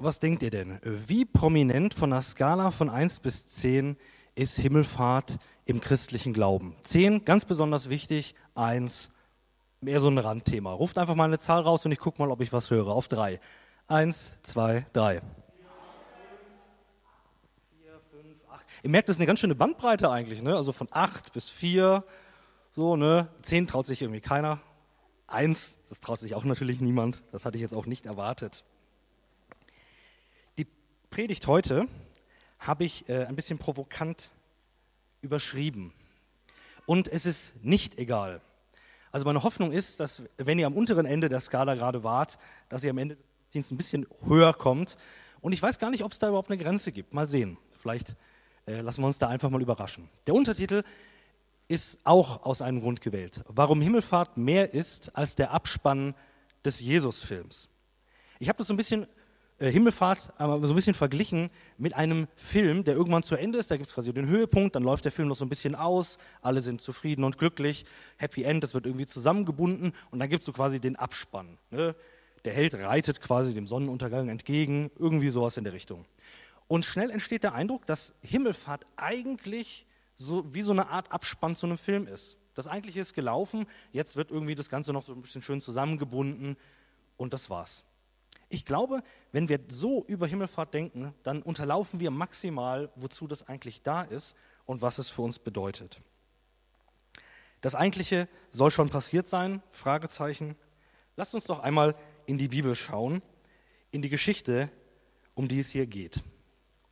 Was denkt ihr denn? Wie prominent von der Skala von 1 bis 10 ist Himmelfahrt im christlichen Glauben? 10, ganz besonders wichtig, 1, mehr so ein Randthema. Ruft einfach mal eine Zahl raus und ich gucke mal, ob ich was höre. Auf 3. 1, 2, 3. Ihr merkt, das ist eine ganz schöne Bandbreite eigentlich, ne? Also von 8 bis 4, so, ne? 10 traut sich irgendwie keiner. 1, das traut sich auch natürlich niemand. Das hatte ich jetzt auch nicht erwartet. Predigt heute habe ich äh, ein bisschen provokant überschrieben. Und es ist nicht egal. Also meine Hoffnung ist, dass wenn ihr am unteren Ende der Skala gerade wart, dass ihr am Ende des Dienstes ein bisschen höher kommt. Und ich weiß gar nicht, ob es da überhaupt eine Grenze gibt. Mal sehen. Vielleicht äh, lassen wir uns da einfach mal überraschen. Der Untertitel ist auch aus einem Grund gewählt. Warum Himmelfahrt mehr ist als der Abspann des Jesus-Films. Ich habe das so ein bisschen äh, Himmelfahrt aber so ein bisschen verglichen mit einem Film, der irgendwann zu Ende ist. Da gibt es quasi den Höhepunkt, dann läuft der Film noch so ein bisschen aus, alle sind zufrieden und glücklich, Happy End, das wird irgendwie zusammengebunden und dann gibt es so quasi den Abspann. Ne? Der Held reitet quasi dem Sonnenuntergang entgegen, irgendwie sowas in der Richtung. Und schnell entsteht der Eindruck, dass Himmelfahrt eigentlich so wie so eine Art Abspann zu einem Film ist. Das eigentliche ist gelaufen, jetzt wird irgendwie das Ganze noch so ein bisschen schön zusammengebunden und das war's. Ich glaube, wenn wir so über Himmelfahrt denken, dann unterlaufen wir maximal, wozu das eigentlich da ist und was es für uns bedeutet. Das Eigentliche soll schon passiert sein? Fragezeichen. Lasst uns doch einmal in die Bibel schauen, in die Geschichte, um die es hier geht.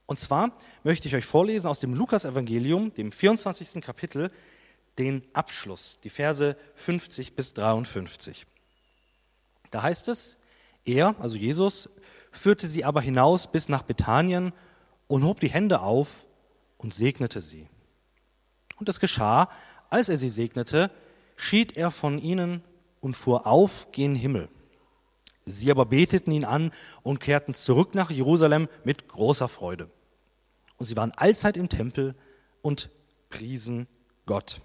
Und zwar möchte ich euch vorlesen aus dem Lukas-Evangelium, dem 24. Kapitel, den Abschluss, die Verse 50 bis 53. Da heißt es, er, also Jesus, führte sie aber hinaus bis nach Bethanien und hob die Hände auf und segnete sie. Und es geschah, als er sie segnete, schied er von ihnen und fuhr auf gen Himmel. Sie aber beteten ihn an und kehrten zurück nach Jerusalem mit großer Freude. Und sie waren allzeit im Tempel und priesen Gott.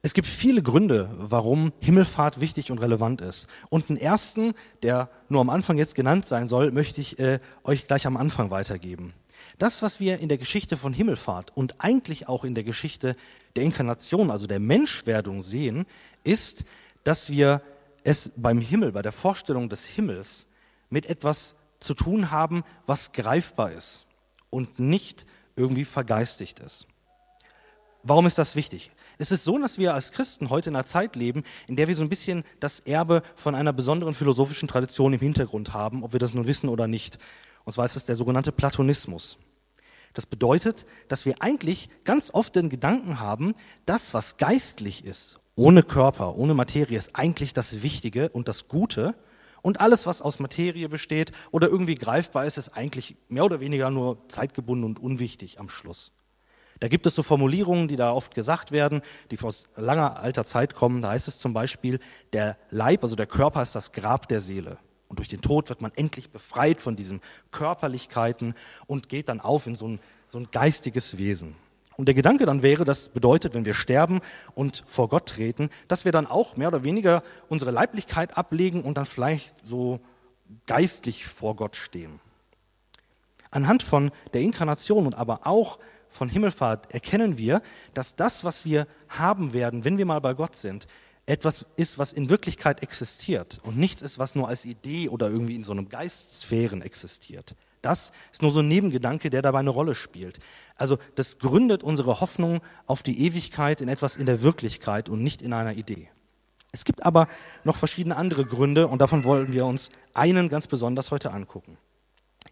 Es gibt viele Gründe, warum Himmelfahrt wichtig und relevant ist. Und den ersten, der nur am Anfang jetzt genannt sein soll, möchte ich äh, euch gleich am Anfang weitergeben. Das, was wir in der Geschichte von Himmelfahrt und eigentlich auch in der Geschichte der Inkarnation, also der Menschwerdung sehen, ist, dass wir es beim Himmel, bei der Vorstellung des Himmels mit etwas zu tun haben, was greifbar ist und nicht irgendwie vergeistigt ist. Warum ist das wichtig? Es ist so, dass wir als Christen heute in einer Zeit leben, in der wir so ein bisschen das Erbe von einer besonderen philosophischen Tradition im Hintergrund haben, ob wir das nun wissen oder nicht. Und zwar ist es der sogenannte Platonismus. Das bedeutet, dass wir eigentlich ganz oft den Gedanken haben, das, was geistlich ist, ohne Körper, ohne Materie, ist eigentlich das Wichtige und das Gute. Und alles, was aus Materie besteht oder irgendwie greifbar ist, ist eigentlich mehr oder weniger nur zeitgebunden und unwichtig am Schluss. Da gibt es so Formulierungen, die da oft gesagt werden, die aus langer alter Zeit kommen. Da heißt es zum Beispiel, der Leib, also der Körper ist das Grab der Seele. Und durch den Tod wird man endlich befreit von diesen Körperlichkeiten und geht dann auf in so ein, so ein geistiges Wesen. Und der Gedanke dann wäre, das bedeutet, wenn wir sterben und vor Gott treten, dass wir dann auch mehr oder weniger unsere Leiblichkeit ablegen und dann vielleicht so geistlich vor Gott stehen. Anhand von der Inkarnation und aber auch von Himmelfahrt erkennen wir, dass das, was wir haben werden, wenn wir mal bei Gott sind, etwas ist, was in Wirklichkeit existiert und nichts ist, was nur als Idee oder irgendwie in so einem Geistsphären existiert. Das ist nur so ein Nebengedanke, der dabei eine Rolle spielt. Also das gründet unsere Hoffnung auf die Ewigkeit in etwas in der Wirklichkeit und nicht in einer Idee. Es gibt aber noch verschiedene andere Gründe und davon wollen wir uns einen ganz besonders heute angucken.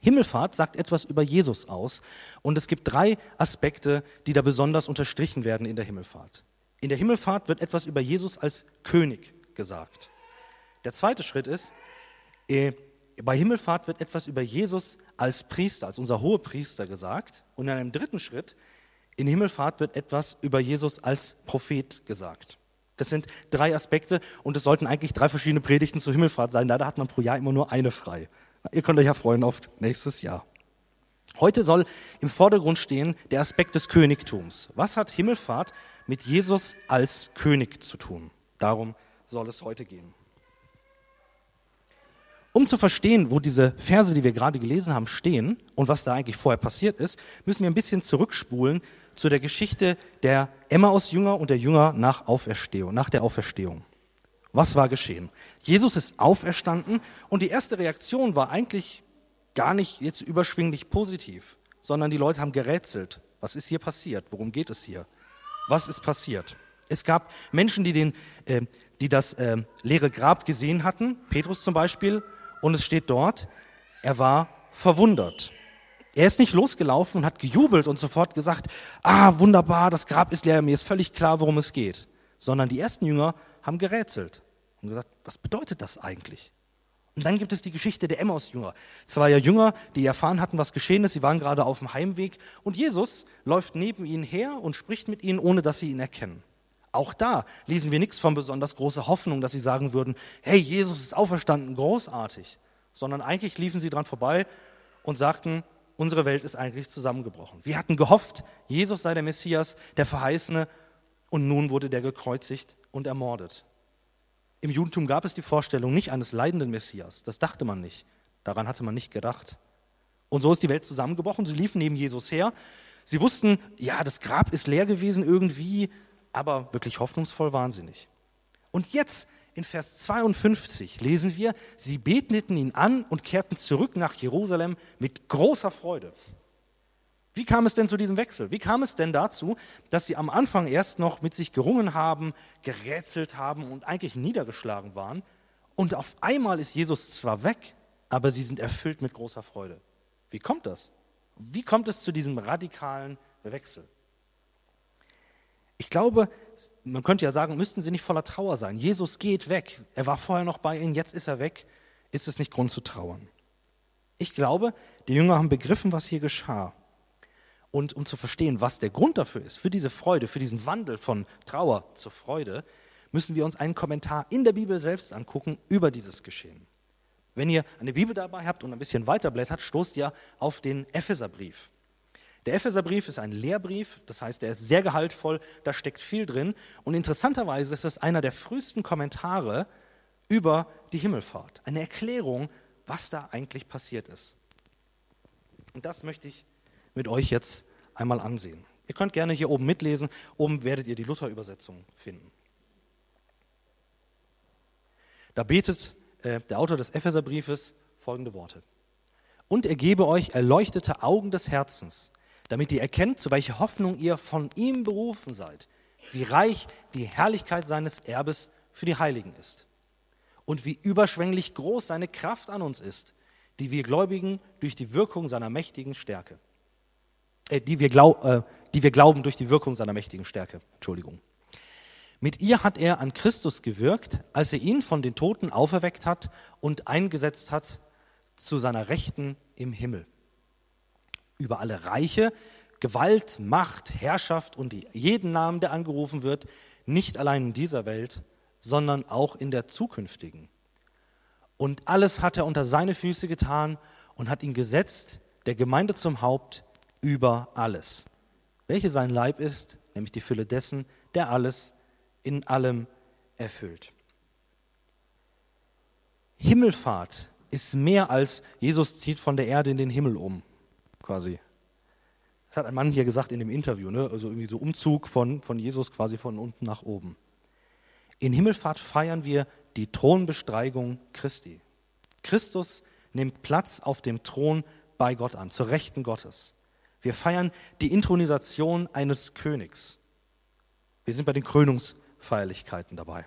Himmelfahrt sagt etwas über Jesus aus und es gibt drei Aspekte, die da besonders unterstrichen werden in der Himmelfahrt. In der Himmelfahrt wird etwas über Jesus als König gesagt. Der zweite Schritt ist, äh, bei Himmelfahrt wird etwas über Jesus als Priester, als unser hoher Priester gesagt. Und in einem dritten Schritt, in Himmelfahrt wird etwas über Jesus als Prophet gesagt. Das sind drei Aspekte und es sollten eigentlich drei verschiedene Predigten zur Himmelfahrt sein. Leider hat man pro Jahr immer nur eine frei. Ihr könnt euch ja freuen auf nächstes Jahr. Heute soll im Vordergrund stehen der Aspekt des Königtums. Was hat Himmelfahrt mit Jesus als König zu tun? Darum soll es heute gehen. Um zu verstehen, wo diese Verse, die wir gerade gelesen haben, stehen und was da eigentlich vorher passiert ist, müssen wir ein bisschen zurückspulen zu der Geschichte der Emmaus-Jünger und der Jünger nach Auferstehung, nach der Auferstehung. Was war geschehen? Jesus ist auferstanden und die erste Reaktion war eigentlich gar nicht jetzt überschwinglich positiv, sondern die Leute haben gerätselt. Was ist hier passiert? Worum geht es hier? Was ist passiert? Es gab Menschen, die, den, äh, die das äh, leere Grab gesehen hatten, Petrus zum Beispiel, und es steht dort, er war verwundert. Er ist nicht losgelaufen und hat gejubelt und sofort gesagt, ah, wunderbar, das Grab ist leer, mir ist völlig klar, worum es geht. Sondern die ersten Jünger haben gerätselt und gesagt, was bedeutet das eigentlich? Und dann gibt es die Geschichte der Emmaus-Jünger. Zwei Jünger, die erfahren hatten, was geschehen ist. Sie waren gerade auf dem Heimweg und Jesus läuft neben ihnen her und spricht mit ihnen, ohne dass sie ihn erkennen. Auch da lesen wir nichts von besonders großer Hoffnung, dass sie sagen würden, hey, Jesus ist auferstanden, großartig. Sondern eigentlich liefen sie dran vorbei und sagten, unsere Welt ist eigentlich zusammengebrochen. Wir hatten gehofft, Jesus sei der Messias, der Verheißene, und nun wurde der gekreuzigt und ermordet. Im Judentum gab es die Vorstellung nicht eines leidenden Messias. Das dachte man nicht. Daran hatte man nicht gedacht. Und so ist die Welt zusammengebrochen. Sie liefen neben Jesus her. Sie wussten, ja, das Grab ist leer gewesen irgendwie, aber wirklich hoffnungsvoll waren sie nicht. Und jetzt in Vers 52 lesen wir, sie beteten ihn an und kehrten zurück nach Jerusalem mit großer Freude. Wie kam es denn zu diesem Wechsel? Wie kam es denn dazu, dass sie am Anfang erst noch mit sich gerungen haben, gerätselt haben und eigentlich niedergeschlagen waren? Und auf einmal ist Jesus zwar weg, aber sie sind erfüllt mit großer Freude. Wie kommt das? Wie kommt es zu diesem radikalen Wechsel? Ich glaube, man könnte ja sagen, müssten sie nicht voller Trauer sein. Jesus geht weg. Er war vorher noch bei ihnen, jetzt ist er weg. Ist es nicht Grund zu trauern? Ich glaube, die Jünger haben begriffen, was hier geschah. Und um zu verstehen, was der Grund dafür ist, für diese Freude, für diesen Wandel von Trauer zur Freude, müssen wir uns einen Kommentar in der Bibel selbst angucken über dieses Geschehen. Wenn ihr eine Bibel dabei habt und ein bisschen weiterblättert, stoßt ihr auf den Epheserbrief. Der Epheserbrief ist ein Lehrbrief, das heißt, er ist sehr gehaltvoll, da steckt viel drin. Und interessanterweise ist es einer der frühesten Kommentare über die Himmelfahrt. Eine Erklärung, was da eigentlich passiert ist. Und das möchte ich mit euch jetzt einmal ansehen. Ihr könnt gerne hier oben mitlesen. Oben werdet ihr die Luther-Übersetzung finden. Da betet äh, der Autor des Epheserbriefes folgende Worte. Und er gebe euch erleuchtete Augen des Herzens, damit ihr erkennt, zu welcher Hoffnung ihr von ihm berufen seid, wie reich die Herrlichkeit seines Erbes für die Heiligen ist und wie überschwänglich groß seine Kraft an uns ist, die wir Gläubigen durch die Wirkung seiner mächtigen Stärke äh, die, wir glaub, äh, die wir glauben durch die Wirkung seiner mächtigen Stärke. Entschuldigung. Mit ihr hat er an Christus gewirkt, als er ihn von den Toten auferweckt hat und eingesetzt hat zu seiner Rechten im Himmel. Über alle Reiche, Gewalt, Macht, Herrschaft und jeden Namen, der angerufen wird, nicht allein in dieser Welt, sondern auch in der zukünftigen. Und alles hat er unter seine Füße getan und hat ihn gesetzt, der Gemeinde zum Haupt, über alles, welche sein Leib ist, nämlich die Fülle dessen, der alles in allem erfüllt. Himmelfahrt ist mehr als Jesus zieht von der Erde in den Himmel um, quasi. Das hat ein Mann hier gesagt in dem Interview, ne? also irgendwie so Umzug von, von Jesus quasi von unten nach oben. In Himmelfahrt feiern wir die Thronbesteigung Christi. Christus nimmt Platz auf dem Thron bei Gott an, zur Rechten Gottes. Wir feiern die Intronisation eines Königs. Wir sind bei den Krönungsfeierlichkeiten dabei.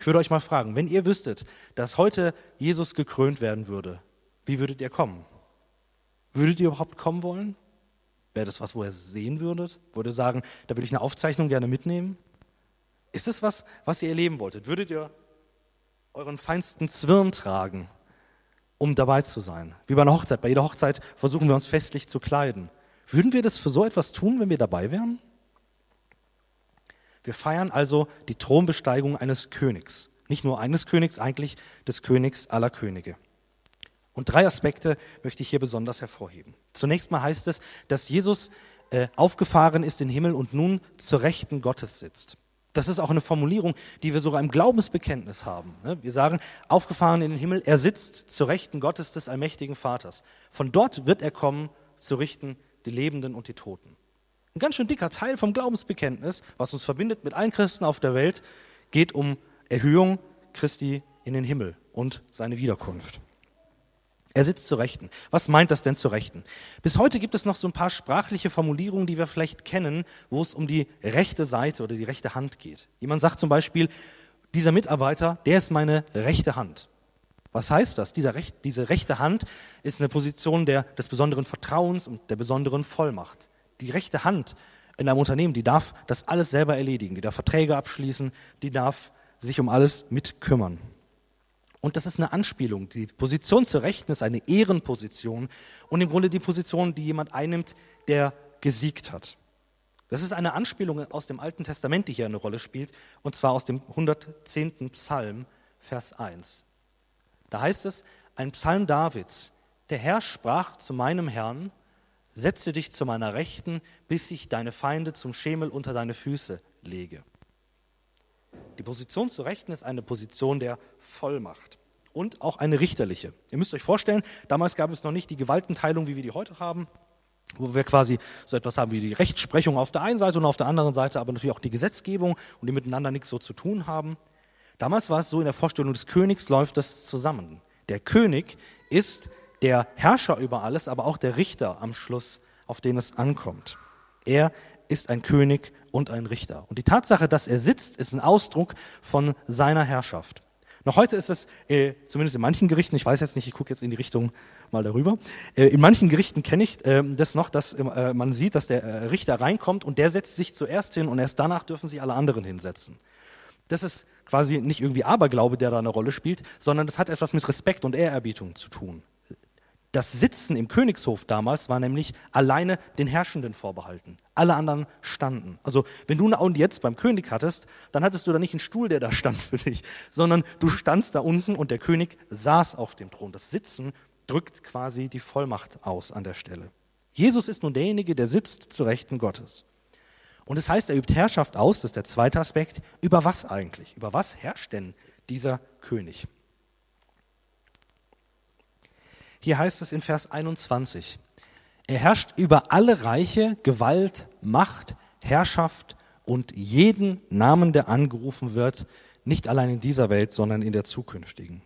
Ich würde euch mal fragen, wenn ihr wüsstet, dass heute Jesus gekrönt werden würde, wie würdet ihr kommen? Würdet ihr überhaupt kommen wollen? Wäre das was, wo ihr sehen würdet? Würde sagen, da würde ich eine Aufzeichnung gerne mitnehmen? Ist es was, was ihr erleben wolltet? Würdet ihr euren feinsten Zwirn tragen um dabei zu sein. Wie bei einer Hochzeit. Bei jeder Hochzeit versuchen wir uns festlich zu kleiden. Würden wir das für so etwas tun, wenn wir dabei wären? Wir feiern also die Thronbesteigung eines Königs. Nicht nur eines Königs, eigentlich des Königs aller Könige. Und drei Aspekte möchte ich hier besonders hervorheben. Zunächst mal heißt es, dass Jesus äh, aufgefahren ist in den Himmel und nun zur Rechten Gottes sitzt. Das ist auch eine Formulierung, die wir sogar im Glaubensbekenntnis haben. Ne? Wir sagen, aufgefahren in den Himmel, er sitzt zur Rechten Gottes des allmächtigen Vaters. Von dort wird er kommen, zu richten die Lebenden und die Toten. Ein ganz schön dicker Teil vom Glaubensbekenntnis, was uns verbindet mit allen Christen auf der Welt, geht um Erhöhung Christi in den Himmel und seine Wiederkunft. Er sitzt zu Rechten. Was meint das denn zu Rechten? Bis heute gibt es noch so ein paar sprachliche Formulierungen, die wir vielleicht kennen, wo es um die rechte Seite oder die rechte Hand geht. Jemand sagt zum Beispiel, dieser Mitarbeiter, der ist meine rechte Hand. Was heißt das? Recht, diese rechte Hand ist eine Position der, des besonderen Vertrauens und der besonderen Vollmacht. Die rechte Hand in einem Unternehmen, die darf das alles selber erledigen, die darf Verträge abschließen, die darf sich um alles mitkümmern. Und das ist eine Anspielung. Die Position zur Rechten ist eine Ehrenposition und im Grunde die Position, die jemand einnimmt, der gesiegt hat. Das ist eine Anspielung aus dem Alten Testament, die hier eine Rolle spielt, und zwar aus dem 110. Psalm, Vers 1. Da heißt es, ein Psalm Davids, der Herr sprach zu meinem Herrn, setze dich zu meiner Rechten, bis ich deine Feinde zum Schemel unter deine Füße lege. Die Position zur Rechten ist eine Position der Vollmacht und auch eine richterliche. Ihr müsst euch vorstellen, damals gab es noch nicht die Gewaltenteilung, wie wir die heute haben, wo wir quasi so etwas haben wie die Rechtsprechung auf der einen Seite und auf der anderen Seite, aber natürlich auch die Gesetzgebung und die miteinander nichts so zu tun haben. Damals war es so, in der Vorstellung des Königs läuft das zusammen. Der König ist der Herrscher über alles, aber auch der Richter am Schluss, auf den es ankommt. Er ist ein König und ein Richter. Und die Tatsache, dass er sitzt, ist ein Ausdruck von seiner Herrschaft. Noch heute ist es, äh, zumindest in manchen Gerichten, ich weiß jetzt nicht, ich gucke jetzt in die Richtung mal darüber, äh, in manchen Gerichten kenne ich äh, das noch, dass äh, man sieht, dass der äh, Richter reinkommt und der setzt sich zuerst hin und erst danach dürfen sich alle anderen hinsetzen. Das ist quasi nicht irgendwie Aberglaube, der da eine Rolle spielt, sondern das hat etwas mit Respekt und Ehrerbietung zu tun. Das Sitzen im Königshof damals war nämlich alleine den Herrschenden vorbehalten. Alle anderen standen. Also wenn du eine Audienz beim König hattest, dann hattest du da nicht einen Stuhl, der da stand für dich, sondern du standst da unten und der König saß auf dem Thron. Das Sitzen drückt quasi die Vollmacht aus an der Stelle. Jesus ist nun derjenige, der sitzt zu Rechten Gottes. Und es das heißt, er übt Herrschaft aus, das ist der zweite Aspekt. Über was eigentlich? Über was herrscht denn dieser König? Hier heißt es in Vers 21, er herrscht über alle Reiche, Gewalt, Macht, Herrschaft und jeden Namen, der angerufen wird, nicht allein in dieser Welt, sondern in der zukünftigen.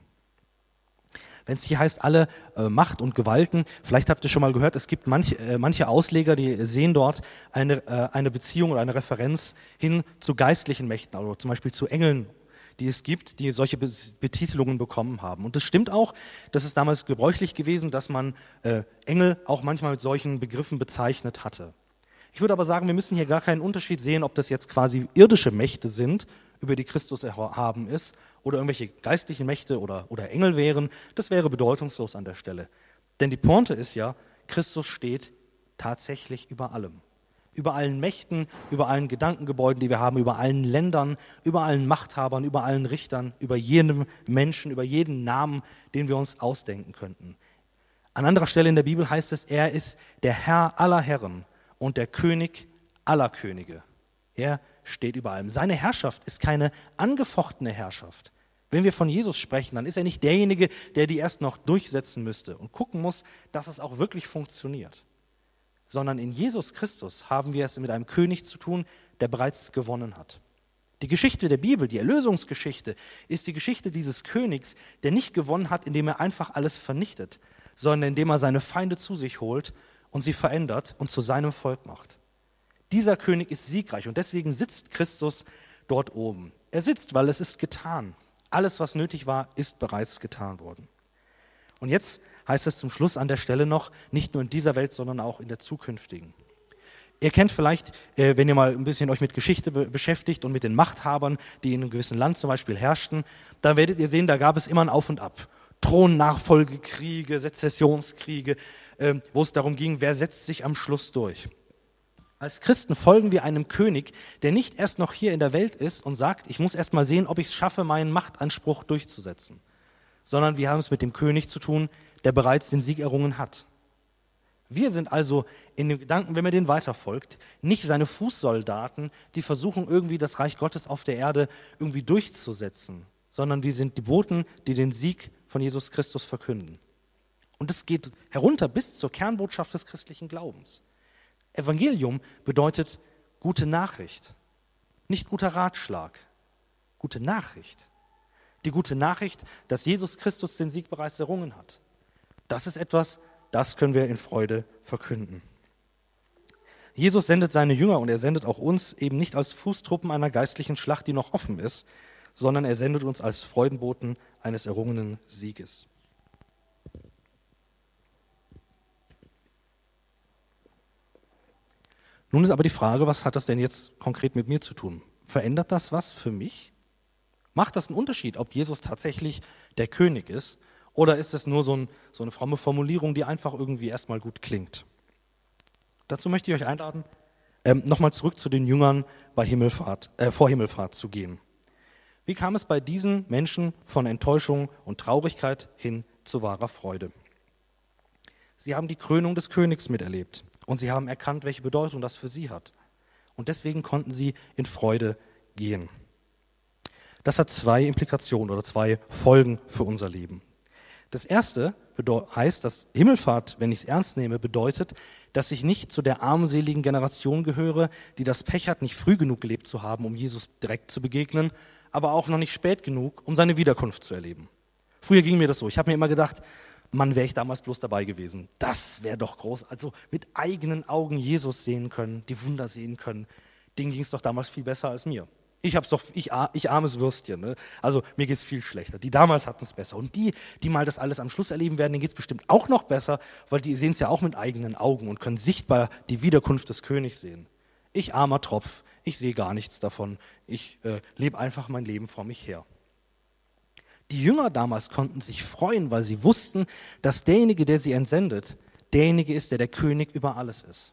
Wenn es hier heißt, alle äh, Macht und Gewalten, vielleicht habt ihr schon mal gehört, es gibt manche, äh, manche Ausleger, die sehen dort eine, äh, eine Beziehung oder eine Referenz hin zu geistlichen Mächten, also zum Beispiel zu Engeln die es gibt, die solche Betitelungen bekommen haben. Und es stimmt auch, das ist damals gebräuchlich gewesen, dass man äh, Engel auch manchmal mit solchen Begriffen bezeichnet hatte. Ich würde aber sagen, wir müssen hier gar keinen Unterschied sehen, ob das jetzt quasi irdische Mächte sind, über die Christus erhaben ist, oder irgendwelche geistlichen Mächte oder, oder Engel wären. Das wäre bedeutungslos an der Stelle. Denn die Pointe ist ja, Christus steht tatsächlich über allem über allen Mächten, über allen Gedankengebäuden, die wir haben, über allen Ländern, über allen Machthabern, über allen Richtern, über jedem Menschen, über jeden Namen, den wir uns ausdenken könnten. An anderer Stelle in der Bibel heißt es, er ist der Herr aller Herren und der König aller Könige. Er steht über allem. Seine Herrschaft ist keine angefochtene Herrschaft. Wenn wir von Jesus sprechen, dann ist er nicht derjenige, der die erst noch durchsetzen müsste und gucken muss, dass es auch wirklich funktioniert sondern in Jesus Christus haben wir es mit einem König zu tun, der bereits gewonnen hat. Die Geschichte der Bibel, die Erlösungsgeschichte, ist die Geschichte dieses Königs, der nicht gewonnen hat, indem er einfach alles vernichtet, sondern indem er seine Feinde zu sich holt und sie verändert und zu seinem Volk macht. Dieser König ist siegreich und deswegen sitzt Christus dort oben. Er sitzt, weil es ist getan. Alles, was nötig war, ist bereits getan worden. Und jetzt heißt es zum Schluss an der Stelle noch, nicht nur in dieser Welt, sondern auch in der zukünftigen. Ihr kennt vielleicht, äh, wenn ihr mal ein bisschen euch mit Geschichte beschäftigt und mit den Machthabern, die in einem gewissen Land zum Beispiel herrschten, dann werdet ihr sehen, da gab es immer ein Auf und Ab. Thronnachfolgekriege, Sezessionskriege, ähm, wo es darum ging, wer setzt sich am Schluss durch. Als Christen folgen wir einem König, der nicht erst noch hier in der Welt ist und sagt, ich muss erst mal sehen, ob ich es schaffe, meinen Machtanspruch durchzusetzen, sondern wir haben es mit dem König zu tun, der bereits den Sieg errungen hat. Wir sind also in dem Gedanken, wenn man den weiterfolgt, nicht seine Fußsoldaten, die versuchen irgendwie das Reich Gottes auf der Erde irgendwie durchzusetzen, sondern wir sind die Boten, die den Sieg von Jesus Christus verkünden. Und es geht herunter bis zur Kernbotschaft des christlichen Glaubens. Evangelium bedeutet gute Nachricht, nicht guter Ratschlag, gute Nachricht. Die gute Nachricht, dass Jesus Christus den Sieg bereits errungen hat. Das ist etwas, das können wir in Freude verkünden. Jesus sendet seine Jünger und er sendet auch uns eben nicht als Fußtruppen einer geistlichen Schlacht, die noch offen ist, sondern er sendet uns als Freudenboten eines errungenen Sieges. Nun ist aber die Frage, was hat das denn jetzt konkret mit mir zu tun? Verändert das was für mich? Macht das einen Unterschied, ob Jesus tatsächlich der König ist oder ist es nur so, ein, so eine fromme Formulierung, die einfach irgendwie erstmal gut klingt? Dazu möchte ich euch einladen, ähm, nochmal zurück zu den Jüngern bei Himmelfahrt, äh, vor Himmelfahrt zu gehen. Wie kam es bei diesen Menschen von Enttäuschung und Traurigkeit hin zu wahrer Freude? Sie haben die Krönung des Königs miterlebt und sie haben erkannt, welche Bedeutung das für sie hat. Und deswegen konnten sie in Freude gehen. Das hat zwei Implikationen oder zwei Folgen für unser Leben. Das erste heißt, dass Himmelfahrt, wenn ich es ernst nehme, bedeutet, dass ich nicht zu der armseligen Generation gehöre, die das Pech hat, nicht früh genug gelebt zu haben, um Jesus direkt zu begegnen, aber auch noch nicht spät genug, um seine Wiederkunft zu erleben. Früher ging mir das so. Ich habe mir immer gedacht, Mann, wäre ich damals bloß dabei gewesen. Das wäre doch groß. Also mit eigenen Augen Jesus sehen können, die Wunder sehen können. Denen ging es doch damals viel besser als mir. Ich hab's doch, ich, ich armes Würstchen. Ne? Also mir geht's viel schlechter. Die damals hatten es besser. Und die, die mal das alles am Schluss erleben werden, denen geht's bestimmt auch noch besser, weil die sehen es ja auch mit eigenen Augen und können sichtbar die Wiederkunft des Königs sehen. Ich armer Tropf, ich sehe gar nichts davon. Ich äh, lebe einfach mein Leben vor mich her. Die Jünger damals konnten sich freuen, weil sie wussten, dass derjenige, der sie entsendet, derjenige ist, der der König über alles ist.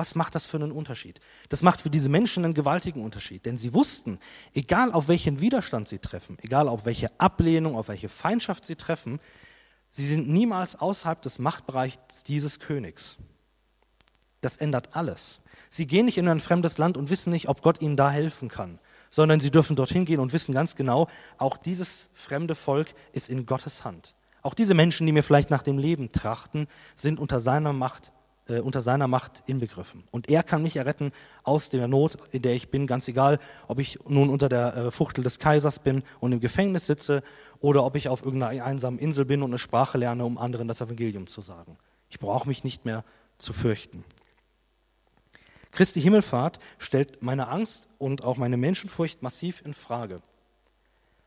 Was macht das für einen Unterschied? Das macht für diese Menschen einen gewaltigen Unterschied, denn sie wussten, egal auf welchen Widerstand sie treffen, egal auf welche Ablehnung, auf welche Feindschaft sie treffen, sie sind niemals außerhalb des Machtbereichs dieses Königs. Das ändert alles. Sie gehen nicht in ein fremdes Land und wissen nicht, ob Gott ihnen da helfen kann, sondern sie dürfen dorthin gehen und wissen ganz genau, auch dieses fremde Volk ist in Gottes Hand. Auch diese Menschen, die mir vielleicht nach dem Leben trachten, sind unter seiner Macht, äh, unter seiner Macht inbegriffen. Und er kann mich erretten aus der Not, in der ich bin, ganz egal, ob ich nun unter der äh, Fuchtel des Kaisers bin und im Gefängnis sitze oder ob ich auf irgendeiner einsamen Insel bin und eine Sprache lerne, um anderen das Evangelium zu sagen. Ich brauche mich nicht mehr zu fürchten. Christi Himmelfahrt stellt meine Angst und auch meine Menschenfurcht massiv in Frage.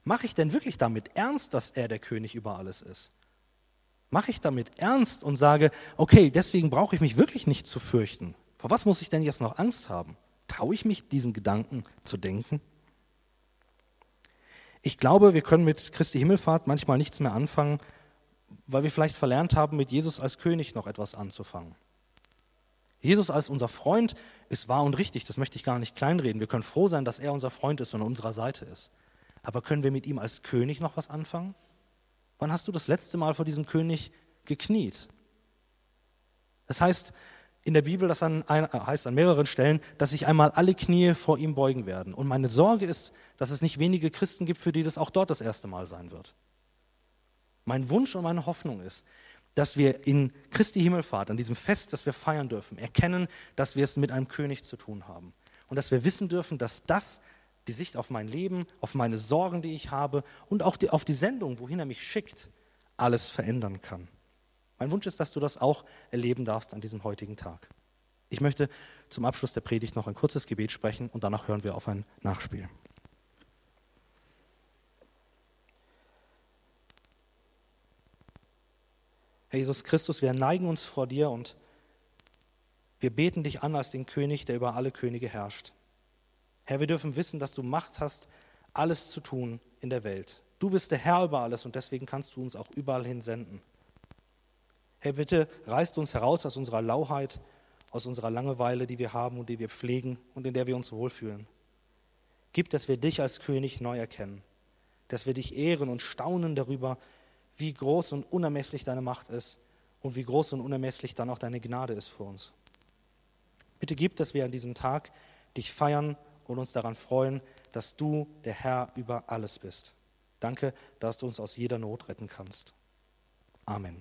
Mache ich denn wirklich damit ernst, dass er der König über alles ist? Mache ich damit ernst und sage, okay, deswegen brauche ich mich wirklich nicht zu fürchten. Vor was muss ich denn jetzt noch Angst haben? Traue ich mich, diesen Gedanken zu denken? Ich glaube, wir können mit Christi Himmelfahrt manchmal nichts mehr anfangen, weil wir vielleicht verlernt haben, mit Jesus als König noch etwas anzufangen. Jesus als unser Freund ist wahr und richtig, das möchte ich gar nicht kleinreden. Wir können froh sein, dass er unser Freund ist und an unserer Seite ist. Aber können wir mit ihm als König noch was anfangen? Wann hast du das letzte Mal vor diesem König gekniet? Das heißt in der Bibel, das an, heißt an mehreren Stellen, dass sich einmal alle Knie vor ihm beugen werden. Und meine Sorge ist, dass es nicht wenige Christen gibt, für die das auch dort das erste Mal sein wird. Mein Wunsch und meine Hoffnung ist, dass wir in Christi Himmelfahrt, an diesem Fest, das wir feiern dürfen, erkennen, dass wir es mit einem König zu tun haben. Und dass wir wissen dürfen, dass das die Sicht auf mein Leben, auf meine Sorgen, die ich habe und auch die, auf die Sendung, wohin er mich schickt, alles verändern kann. Mein Wunsch ist, dass du das auch erleben darfst an diesem heutigen Tag. Ich möchte zum Abschluss der Predigt noch ein kurzes Gebet sprechen und danach hören wir auf ein Nachspiel. Herr Jesus Christus, wir neigen uns vor dir und wir beten dich an als den König, der über alle Könige herrscht. Herr, wir dürfen wissen, dass du Macht hast, alles zu tun in der Welt. Du bist der Herr über alles und deswegen kannst du uns auch überall hin senden. Herr, bitte reißt uns heraus aus unserer Lauheit, aus unserer Langeweile, die wir haben und die wir pflegen und in der wir uns wohlfühlen. Gib, dass wir dich als König neu erkennen, dass wir dich ehren und staunen darüber, wie groß und unermesslich deine Macht ist und wie groß und unermesslich dann auch deine Gnade ist für uns. Bitte gib, dass wir an diesem Tag dich feiern und uns daran freuen, dass du der Herr über alles bist. Danke, dass du uns aus jeder Not retten kannst. Amen.